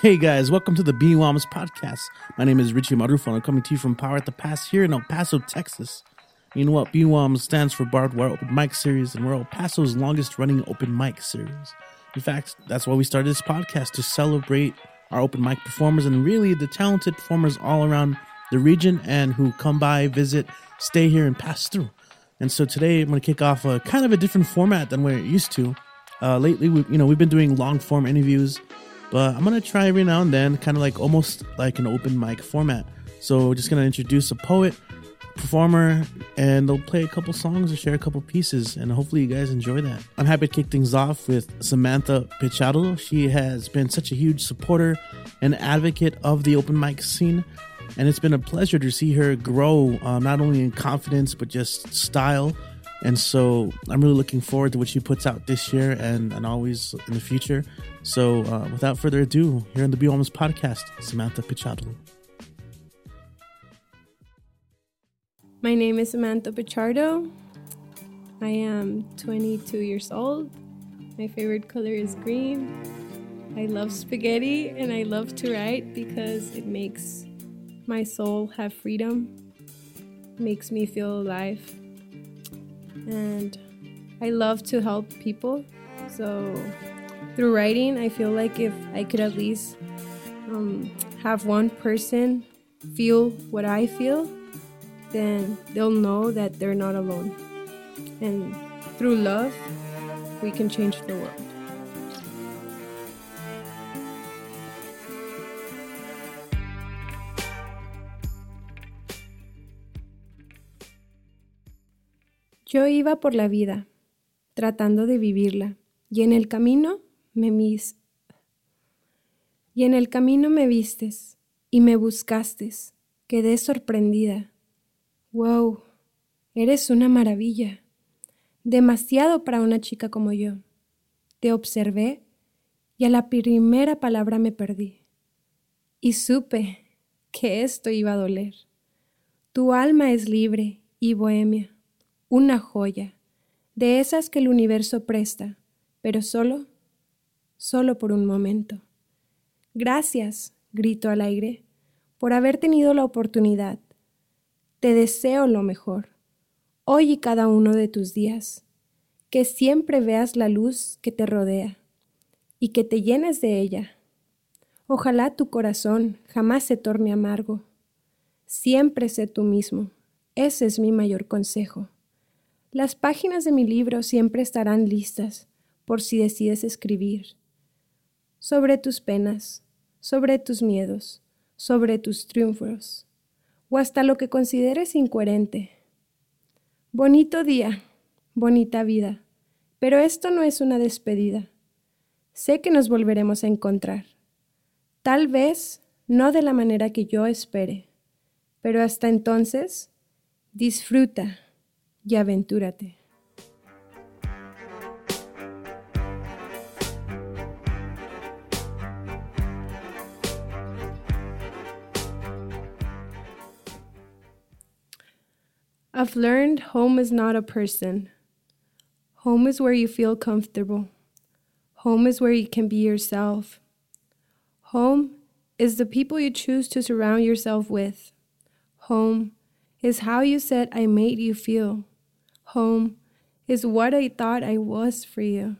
Hey guys, welcome to the BWAMS podcast. My name is Richie Marufo and I'm coming to you from Power at the Pass here in El Paso, Texas. You know what? BWAMS stands for Barbed Wire Open Mic Series and we're El Paso's longest running open mic series. In fact, that's why we started this podcast to celebrate our open mic performers and really the talented performers all around the region and who come by, visit, stay here, and pass through. And so today I'm going to kick off a kind of a different format than we're used to. Uh, lately, we, you know, we've been doing long form interviews, but I'm to try every now and then, kind of like almost like an open mic format. So just to introduce a poet, performer, and they'll play a couple songs or share a couple pieces, and hopefully you guys enjoy that. I'm happy to kick things off with Samantha Pichardo. She has been such a huge supporter and advocate of the open mic scene, and it's been a pleasure to see her grow, uh, not only in confidence but just style. And so I'm really looking forward to what she puts out this year and, and always in the future. So uh, without further ado, here on the Be Almost podcast, Samantha Pichardo. My name is Samantha Pichardo. I am 22 years old. My favorite color is green. I love spaghetti and I love to write because it makes my soul have freedom, makes me feel alive. And I love to help people. So through writing, I feel like if I could at least um, have one person feel what I feel, then they'll know that they're not alone. And through love, we can change the world. Yo iba por la vida, tratando de vivirla, y en el camino me mis y en el camino me vistes y me buscaste. Quedé sorprendida. Wow, eres una maravilla. Demasiado para una chica como yo. Te observé y a la primera palabra me perdí. Y supe que esto iba a doler. Tu alma es libre y bohemia, una joya, de esas que el universo presta, pero solo, solo por un momento. Gracias, grito al aire, por haber tenido la oportunidad te deseo lo mejor, hoy y cada uno de tus días, que siempre veas la luz que te rodea y que te llenes de ella. Ojalá tu corazón jamás se torne amargo. Siempre sé tú mismo. Ese es mi mayor consejo. Las páginas de mi libro siempre estarán listas por si decides escribir. Sobre tus penas, sobre tus miedos, sobre tus triunfos o hasta lo que consideres incoherente. Bonito día, bonita vida, pero esto no es una despedida. Sé que nos volveremos a encontrar. Tal vez no de la manera que yo espere, pero hasta entonces, disfruta y aventúrate. I've learned home is not a person. Home is where you feel comfortable. Home is where you can be yourself. Home is the people you choose to surround yourself with. Home is how you said I made you feel. Home is what I thought I was for you.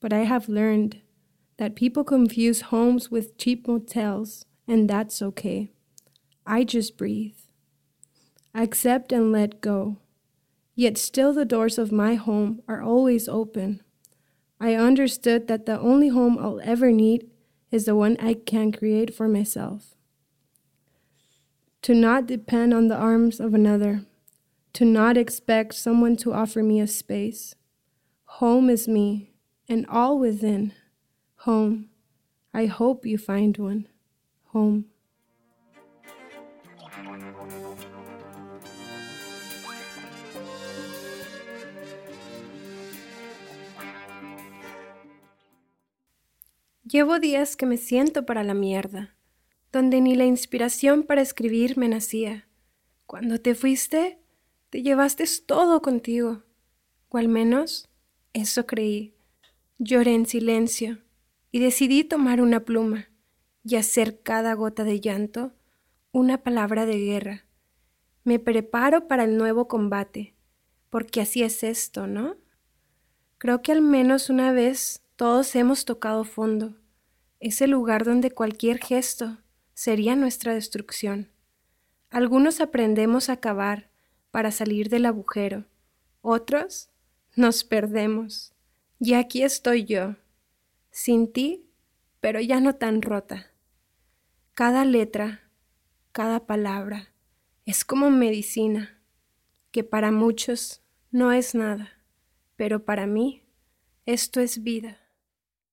But I have learned that people confuse homes with cheap motels, and that's okay. I just breathe accept and let go. Yet still the doors of my home are always open. I understood that the only home I'll ever need is the one I can create for myself. To not depend on the arms of another, to not expect someone to offer me a space. Home is me, and all within. Home. I hope you find one. Home. Llevo días que me siento para la mierda, donde ni la inspiración para escribir me nacía. Cuando te fuiste, te llevaste todo contigo, o al menos eso creí. Lloré en silencio y decidí tomar una pluma y hacer cada gota de llanto una palabra de guerra. Me preparo para el nuevo combate, porque así es esto, ¿no? Creo que al menos una vez todos hemos tocado fondo, ese lugar donde cualquier gesto sería nuestra destrucción. Algunos aprendemos a cavar para salir del agujero, otros nos perdemos. Y aquí estoy yo, sin ti, pero ya no tan rota. Cada letra, cada palabra es como medicina, que para muchos no es nada, pero para mí esto es vida.